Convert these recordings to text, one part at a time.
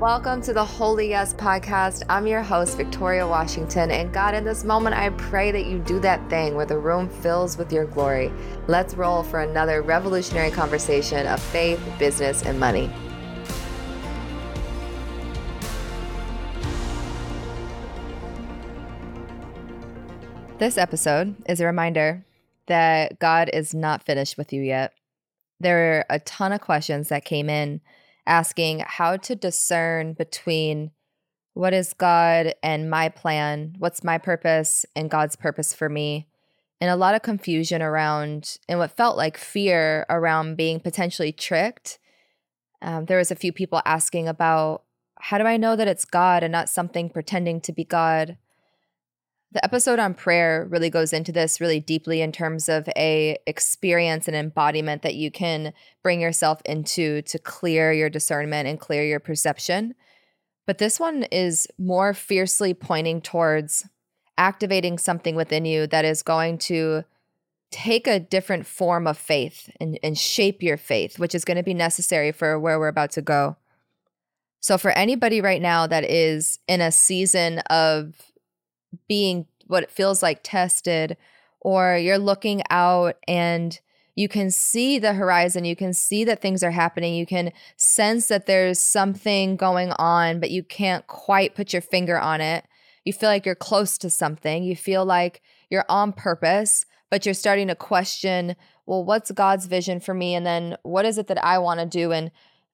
Welcome to the Holy Yes podcast. I'm your host, Victoria Washington. And God, in this moment, I pray that you do that thing where the room fills with your glory. Let's roll for another revolutionary conversation of faith, business, and money. This episode is a reminder that God is not finished with you yet. There are a ton of questions that came in asking how to discern between what is God and my plan, what's my purpose and God's purpose for me, and a lot of confusion around and what felt like fear around being potentially tricked. Um, there was a few people asking about how do I know that it's God and not something pretending to be God? The episode on prayer really goes into this really deeply in terms of a experience and embodiment that you can bring yourself into to clear your discernment and clear your perception. But this one is more fiercely pointing towards activating something within you that is going to take a different form of faith and, and shape your faith, which is going to be necessary for where we're about to go. So, for anybody right now that is in a season of being what it feels like tested or you're looking out and you can see the horizon you can see that things are happening you can sense that there's something going on but you can't quite put your finger on it. You feel like you're close to something you feel like you're on purpose but you're starting to question well what's god's vision for me? And then what is it that i want to do? And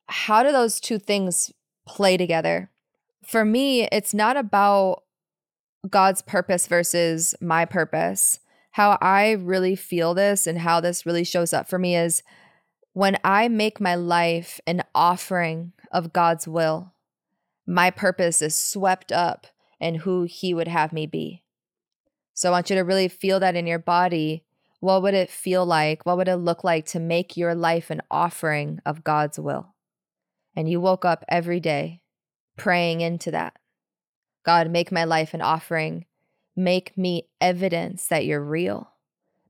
how do those two things play together? For me it's not about God's purpose versus my purpose. How I really feel this and how this really shows up for me is when I make my life an offering of God's will, my purpose is swept up in who He would have me be. So I want you to really feel that in your body. What would it feel like? What would it look like to make your life an offering of God's will? And you woke up every day praying into that. God, make my life an offering. Make me evidence that you're real.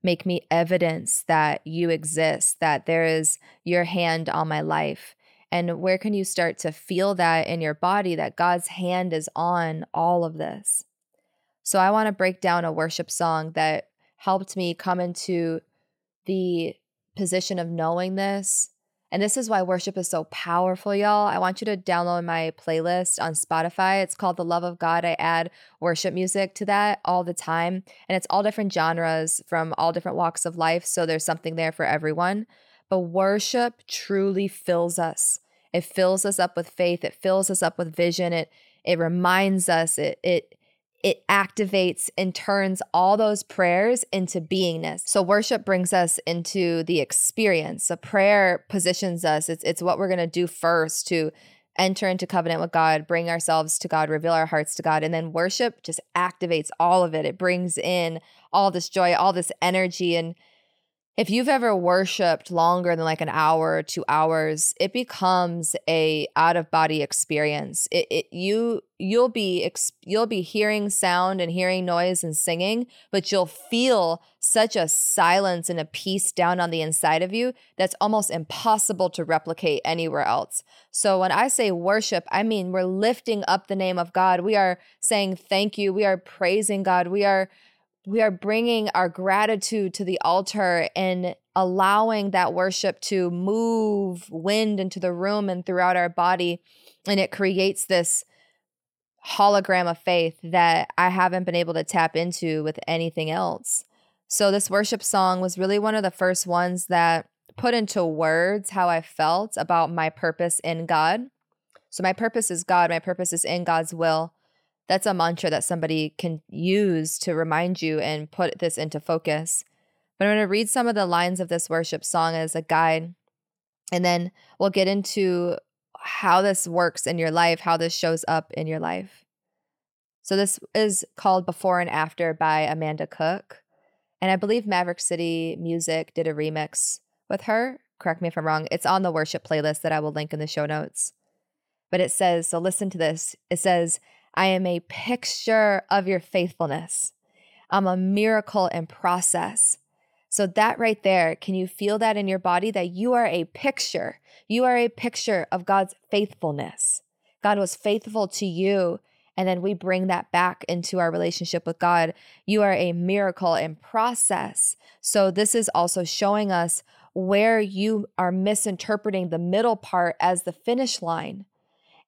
Make me evidence that you exist, that there is your hand on my life. And where can you start to feel that in your body that God's hand is on all of this? So I want to break down a worship song that helped me come into the position of knowing this and this is why worship is so powerful, y'all. I want you to download my playlist on Spotify. It's called The Love of God. I add worship music to that all the time. And it's all different genres from all different walks of life. So there's something there for everyone. But worship truly fills us. It fills us up with faith. It fills us up with vision. It it reminds us. It it it activates and turns all those prayers into beingness. So worship brings us into the experience. So prayer positions us. It's it's what we're going to do first to enter into covenant with God, bring ourselves to God, reveal our hearts to God, and then worship just activates all of it. It brings in all this joy, all this energy and if you've ever worshiped longer than like an hour or two hours it becomes a out of body experience. It, it you you'll be you'll be hearing sound and hearing noise and singing but you'll feel such a silence and a peace down on the inside of you that's almost impossible to replicate anywhere else. So when i say worship i mean we're lifting up the name of god. We are saying thank you. We are praising god. We are we are bringing our gratitude to the altar and allowing that worship to move wind into the room and throughout our body. And it creates this hologram of faith that I haven't been able to tap into with anything else. So, this worship song was really one of the first ones that put into words how I felt about my purpose in God. So, my purpose is God, my purpose is in God's will that's a mantra that somebody can use to remind you and put this into focus. But I'm going to read some of the lines of this worship song as a guide. And then we'll get into how this works in your life, how this shows up in your life. So, this is called Before and After by Amanda Cook. And I believe Maverick City Music did a remix with her. Correct me if I'm wrong. It's on the worship playlist that I will link in the show notes. But it says, so listen to this. It says, I am a picture of your faithfulness. I'm a miracle in process. So, that right there, can you feel that in your body that you are a picture? You are a picture of God's faithfulness. God was faithful to you. And then we bring that back into our relationship with God. You are a miracle in process. So, this is also showing us where you are misinterpreting the middle part as the finish line.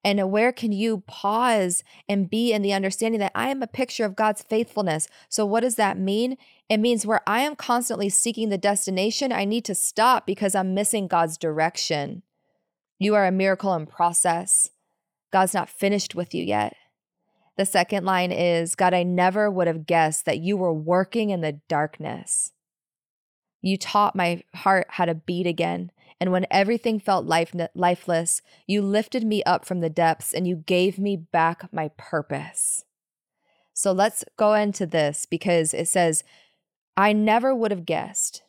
And where can you pause and be in the understanding that I am a picture of God's faithfulness? So, what does that mean? It means where I am constantly seeking the destination, I need to stop because I'm missing God's direction. You are a miracle in process. God's not finished with you yet. The second line is God, I never would have guessed that you were working in the darkness. You taught my heart how to beat again. And when everything felt life, lifeless, you lifted me up from the depths and you gave me back my purpose. So let's go into this because it says, I never would have guessed.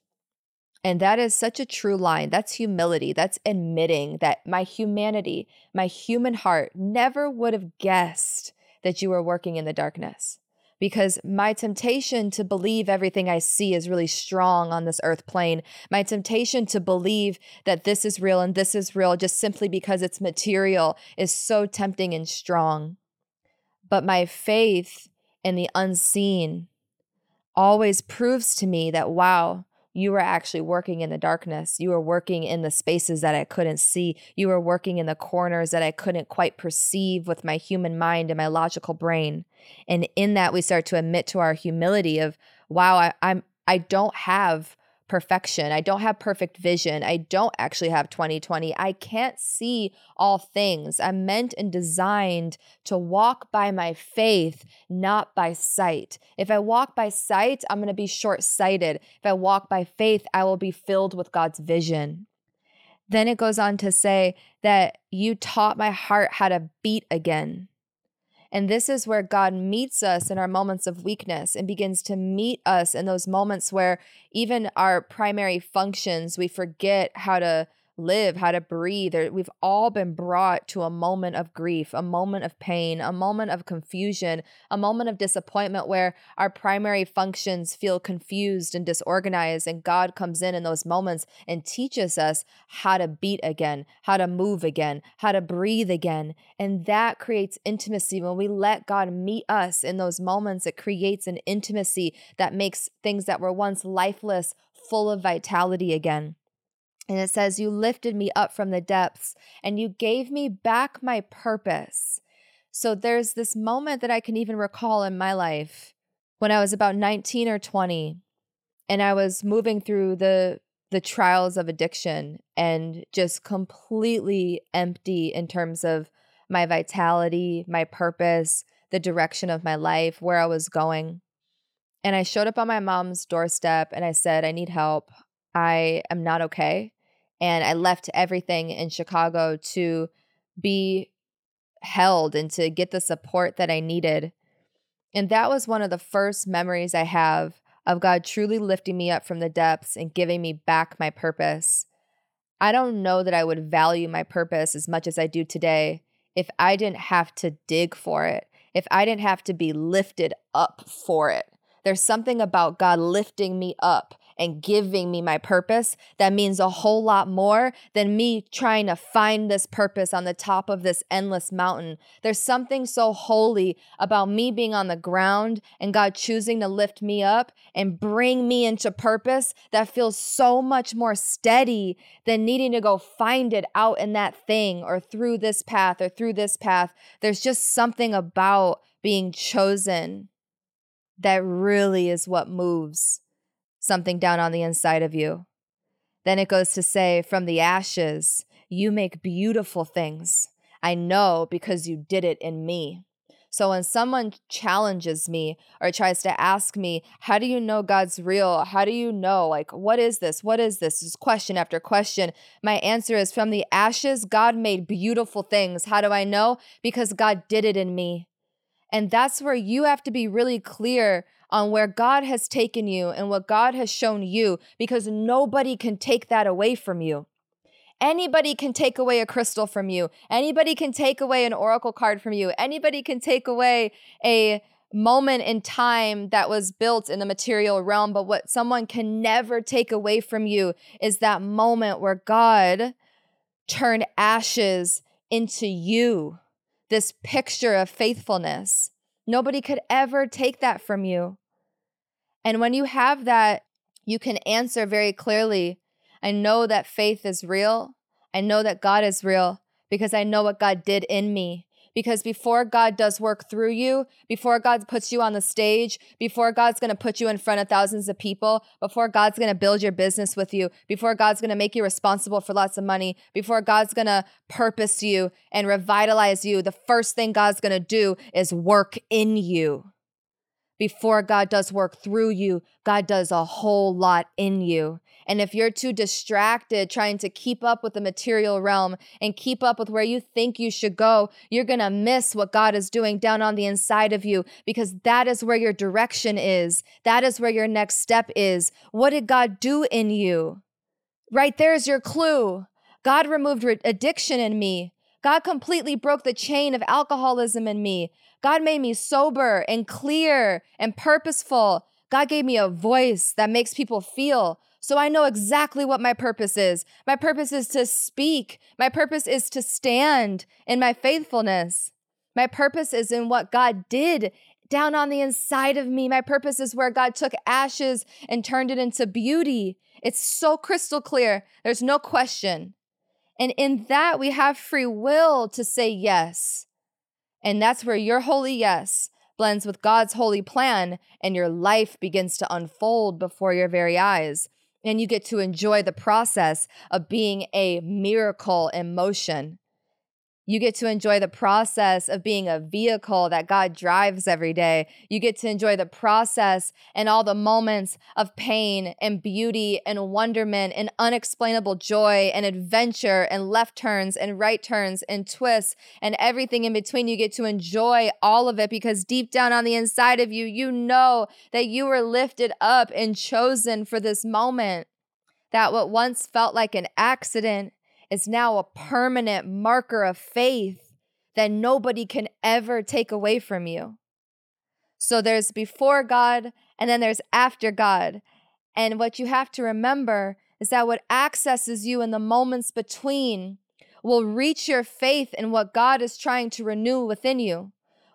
And that is such a true line. That's humility. That's admitting that my humanity, my human heart never would have guessed that you were working in the darkness because my temptation to believe everything I see is really strong on this earth plane. My temptation to believe that this is real and this is real just simply because it's material is so tempting and strong. But my faith in the unseen always proves to me that, wow, you were actually working in the darkness. You were working in the spaces that I couldn't see. You were working in the corners that I couldn't quite perceive with my human mind and my logical brain. And in that, we start to admit to our humility of, wow, I, I'm I don't have perfection. I don't have perfect vision. I don't actually have 2020. I can't see all things. I'm meant and designed to walk by my faith, not by sight. If I walk by sight, I'm going to be short sighted. If I walk by faith, I will be filled with God's vision. Then it goes on to say that you taught my heart how to beat again. And this is where God meets us in our moments of weakness and begins to meet us in those moments where even our primary functions, we forget how to live, how to breathe. We've all been brought to a moment of grief, a moment of pain, a moment of confusion, a moment of disappointment where our primary functions feel confused and disorganized. And God comes in in those moments and teaches us how to beat again, how to move again, how to breathe again. And that creates intimacy. When we let God meet us in those moments, it creates an intimacy that makes things that were once lifeless full of vitality again. And it says, You lifted me up from the depths and you gave me back my purpose. So there's this moment that I can even recall in my life when I was about 19 or 20 and I was moving through the the trials of addiction and just completely empty in terms of my vitality, my purpose, the direction of my life, where I was going. And I showed up on my mom's doorstep and I said, I need help. I am not okay and I left everything in Chicago to be held and to get the support that I needed. And that was one of the first memories I have of God truly lifting me up from the depths and giving me back my purpose. I don't know that I would value my purpose as much as I do today if I didn't have to dig for it, if I didn't have to be lifted up for it. There's something about God lifting me up and giving me my purpose that means a whole lot more than me trying to find this purpose on the top of this endless mountain. There's something so holy about me being on the ground and God choosing to lift me up and bring me into purpose that feels so much more steady than needing to go find it out in that thing or through this path or through this path. There's just something about being chosen that really is what moves something down on the inside of you. Then it goes to say, From the ashes, you make beautiful things. I know because you did it in me. So when someone challenges me or tries to ask me, How do you know God's real? How do you know? Like, what is this? What is this? This question after question. My answer is From the ashes, God made beautiful things. How do I know? Because God did it in me. And that's where you have to be really clear on where God has taken you and what God has shown you because nobody can take that away from you. Anybody can take away a crystal from you. Anybody can take away an oracle card from you. Anybody can take away a moment in time that was built in the material realm. But what someone can never take away from you is that moment where God turned ashes into you this picture of faithfulness. Nobody could ever take that from you. And when you have that, you can answer very clearly I know that faith is real. I know that God is real because I know what God did in me. Because before God does work through you, before God puts you on the stage, before God's gonna put you in front of thousands of people, before God's gonna build your business with you, before God's gonna make you responsible for lots of money, before God's gonna purpose you and revitalize you, the first thing God's gonna do is work in you before God does work through you, God does a whole lot in you. And if you're too distracted trying to keep up with the material realm and keep up with where you think you should go, you're going to miss what God is doing down on the inside of you because that is where your direction is. That is where your next step is. What did God do in you? Right there's your clue. God removed addiction in me. God completely broke the chain of alcoholism in me. God made me sober and clear and purposeful. God gave me a voice that makes people feel. So I know exactly what my purpose is. My purpose is to speak. My purpose is to stand in my faithfulness. My purpose is in what God did down on the inside of me. My purpose is where God took ashes and turned it into beauty. It's so crystal clear. There's no question. And in that, we have free will to say yes. And that's where your holy yes blends with God's holy plan, and your life begins to unfold before your very eyes. And you get to enjoy the process of being a miracle in motion you get to enjoy the process of being a vehicle that God drives every day. You get to enjoy the process and all the moments of pain and beauty and wonderment and unexplainable joy and adventure and left turns and right turns and twists and everything in between. You get to enjoy all of it because deep down on the inside of you, you know that you were lifted up and chosen for this moment. That what once felt like an accident is now a permanent marker of faith that nobody can ever take away from you. So there's before God and then there's after God. And what you have to remember is that what accesses you in the moments between will reach your faith in what God is trying to renew within you.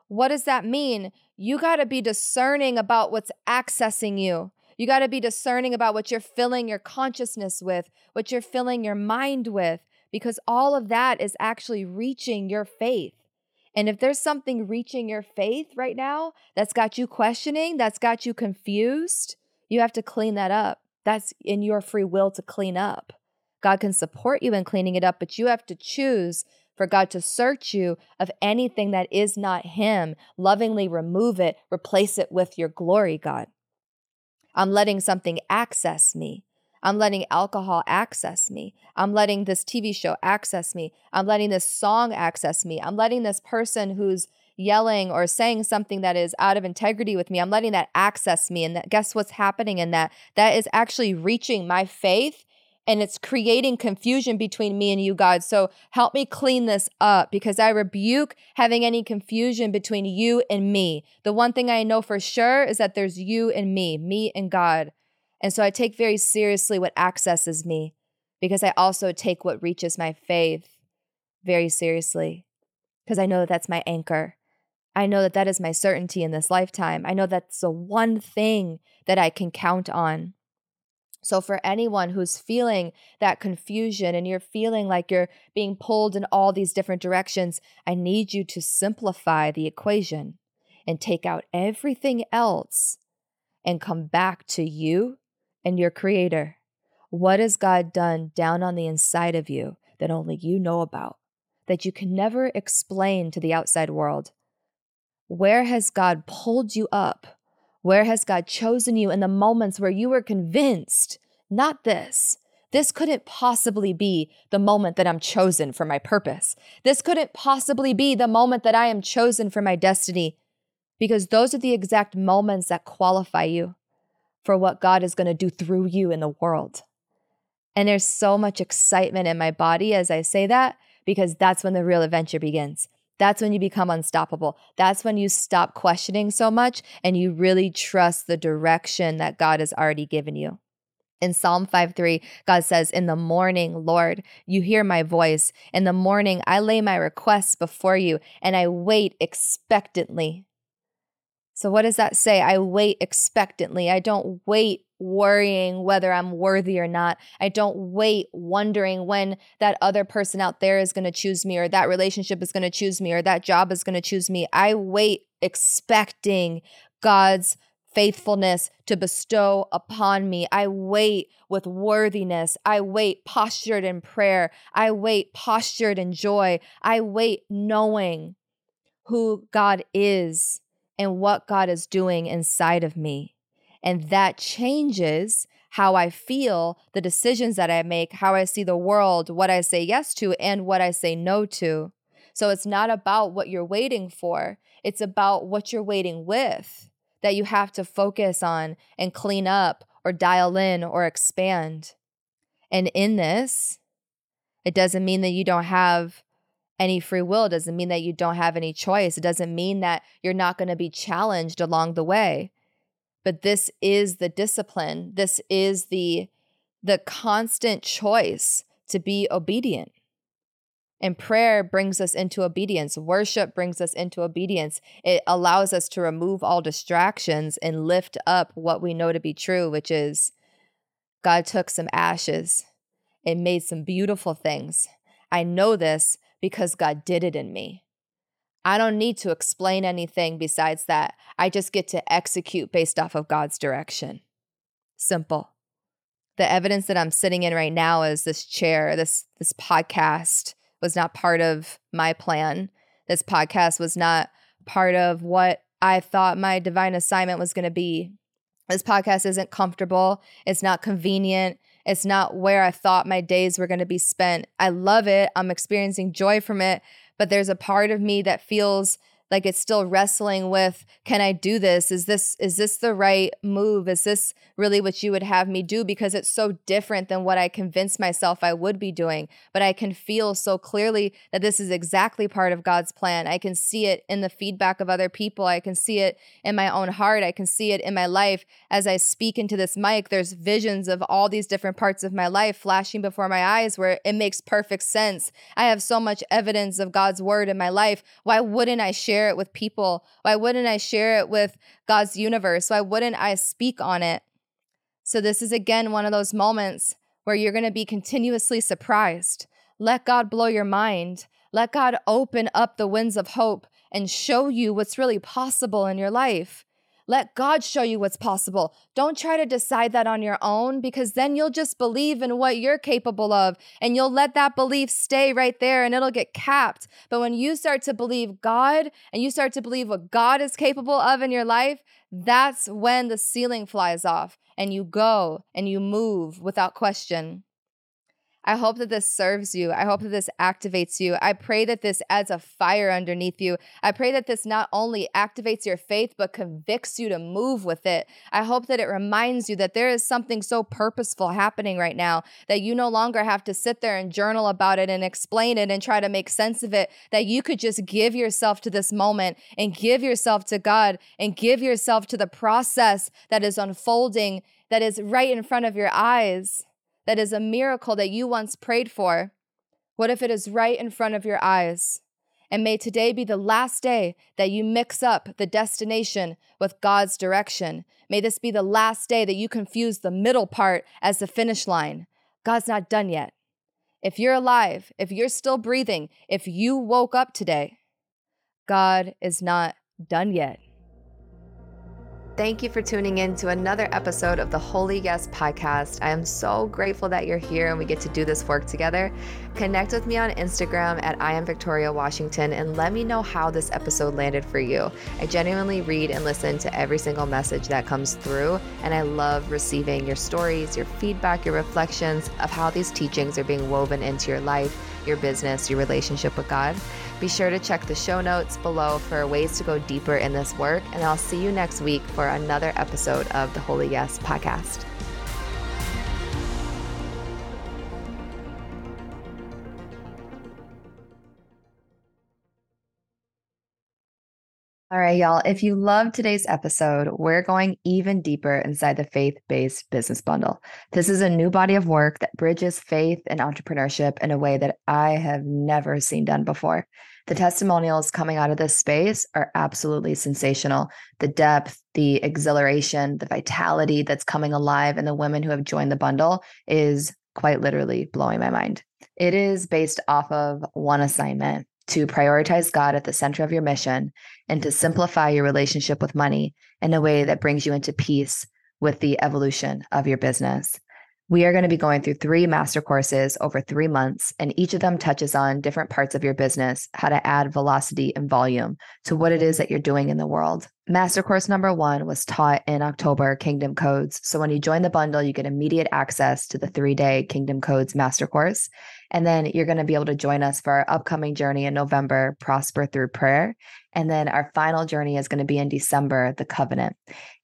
What does that mean? You got to be discerning about what's accessing you. You got to be discerning about what you're filling your consciousness with, what you're filling your mind with, because all of that is actually reaching your faith. And if there's something reaching your faith right now that's got you questioning, that's got you confused, you have to clean that up. That's in your free will to clean up. God can support you in cleaning it up, but you have to choose for God to search you of anything that is not Him, lovingly remove it, replace it with your glory, God. I'm letting something access me. I'm letting alcohol access me. I'm letting this TV show access me. I'm letting this song access me. I'm letting this person who's yelling or saying something that is out of integrity with me, I'm letting that access me. And that, guess what's happening in that? That is actually reaching my faith and it's creating confusion between me and you, God. So help me clean this up because I rebuke having any confusion between you and me. The one thing I know for sure is that there's you and me, me and God. And so I take very seriously what accesses me because I also take what reaches my faith very seriously because I know that that's my anchor. I know that that is my certainty in this lifetime. I know that's the one thing that I can count on. So, for anyone who's feeling that confusion and you're feeling like you're being pulled in all these different directions, I need you to simplify the equation and take out everything else and come back to you and your creator. What has God done down on the inside of you that only you know about, that you can never explain to the outside world? Where has God pulled you up? Where has God chosen you in the moments where you were convinced, not this, this couldn't possibly be the moment that I'm chosen for my purpose. This couldn't possibly be the moment that I am chosen for my destiny, because those are the exact moments that qualify you for what God is going to do through you in the world. And there's so much excitement in my body as I say that, because that's when the real adventure begins. That's when you become unstoppable. That's when you stop questioning so much and you really trust the direction that God has already given you. In Psalm 5 3, God says, In the morning, Lord, you hear my voice. In the morning, I lay my requests before you and I wait expectantly. So, what does that say? I wait expectantly. I don't wait worrying whether I'm worthy or not. I don't wait wondering when that other person out there is going to choose me or that relationship is going to choose me or that job is going to choose me. I wait expecting God's faithfulness to bestow upon me. I wait with worthiness. I wait postured in prayer. I wait postured in joy. I wait knowing who God is and what God is doing inside of me. And that changes how I feel, the decisions that I make, how I see the world, what I say yes to, and what I say no to. So it's not about what you're waiting for, it's about what you're waiting with that you have to focus on and clean up or dial in or expand. And in this, it doesn't mean that you don't have any free will. It doesn't mean that you don't have any choice. It doesn't mean that you're not going to be challenged along the way. But this is the discipline. This is the the constant choice to be obedient. And prayer brings us into obedience. Worship brings us into obedience. It allows us to remove all distractions and lift up what we know to be true, which is God took some ashes and made some beautiful things. I know this because God did it in me. I don't need to explain anything besides that. I just get to execute based off of God's direction. Simple. The evidence that I'm sitting in right now is this chair, this this podcast was not part of my plan. This podcast was not part of what I thought my divine assignment was going to be. This podcast isn't comfortable. It's not convenient. It's not where I thought my days were going to be spent. I love it. I'm experiencing joy from it. But there's a part of me that feels like it's still wrestling with can i do this? Is this is this the right move? Is this really what you would have me do? Because it's so different than what i convinced myself i would be doing but i can feel so clearly that this is exactly part of god's plan. I can see it in the feedback of other people. I can see it in my own heart. I can see it in my life. As i speak into this mic there's visions of all these different parts of my life flashing before my eyes where it makes perfect sense. I have so much evidence of god's word in my life. Why wouldn't i share share it with people? Why wouldn't I share it with God's universe? Why wouldn't I speak on it? So, this is again one of those moments where you're going to be continuously surprised. Let God blow your mind. Let God open up the winds of hope and show you what's really possible in your life. Let God show you what's possible. Don't try to decide that on your own because then you'll just believe in what you're capable of and you'll let that belief stay right there and it'll get capped. But when you start to believe God and you start to believe what God is capable of in your life, that's when the ceiling flies off and you go and you move without question. I hope that this serves you. I hope that this activates you. I pray that this adds a fire underneath you. I pray that this not only activates your faith, but convicts you to move with it. I hope that it reminds you that there is something so purposeful happening right now that you no longer have to sit there and journal about it and explain it and try to make sense of it, that you could just give yourself to this moment and give yourself to God and give yourself to the process that is unfolding, that is right in front of your eyes that is a miracle that you once prayed for? What if it is right in front of your eyes? And may today be the last day that you mix up the destination with God's direction. May this be the last day that you confuse the middle part as the finish line. God's not done yet. If you're alive, if you're still breathing, if you woke up today, God is not done yet. Thank you for tuning in to another episode of the Holy Yes podcast. I am so grateful that you're here and we get to do this work together. Connect with me on Instagram at I am Victoria Washington and let me know how this episode landed for you. I genuinely read and listen to every single message that comes through, and I love receiving your stories, your feedback, your reflections of how these teachings are being woven into your life, your business, your relationship with God. Be sure to check the show notes below for ways to go deeper in this work, and I'll see you next week for another episode of the Holy Yes podcast. All right, y'all. If you love today's episode, we're going even deeper inside the faith based business bundle. This is a new body of work that bridges faith and entrepreneurship in a way that I have never seen done before. The testimonials coming out of this space are absolutely sensational. The depth, the exhilaration, the vitality that's coming alive in the women who have joined the bundle is quite literally blowing my mind. It is based off of one assignment to prioritize God at the center of your mission and to simplify your relationship with money in a way that brings you into peace with the evolution of your business. We are going to be going through three master courses over three months, and each of them touches on different parts of your business, how to add velocity and volume to what it is that you're doing in the world. Master course number one was taught in October, Kingdom Codes. So when you join the bundle, you get immediate access to the three day Kingdom Codes master course. And then you're going to be able to join us for our upcoming journey in November, Prosper Through Prayer. And then our final journey is going to be in December, the Covenant.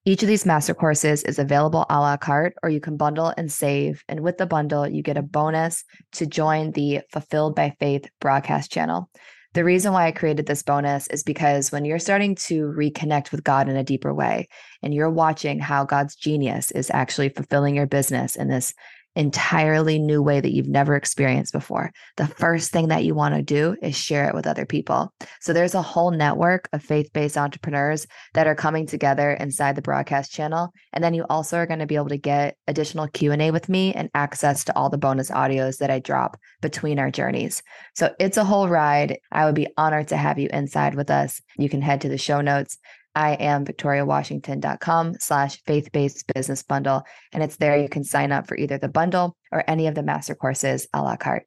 Each of these master courses is available a la carte, or you can bundle and save. And with the bundle, you get a bonus to join the Fulfilled by Faith broadcast channel. The reason why I created this bonus is because when you're starting to reconnect with God in a deeper way, and you're watching how God's genius is actually fulfilling your business in this entirely new way that you've never experienced before, the first thing that you want to do is share it with other people. So there's a whole network of faith-based entrepreneurs that are coming together inside the broadcast channel, and then you also are going to be able to get additional Q&A with me and access to all the bonus audios that I drop between our journeys. So it's a whole ride. I would be honored to have you inside with us. You can head to the show notes I am victoriawashington.com slash faith-based business bundle. And it's there you can sign up for either the bundle or any of the master courses a la carte.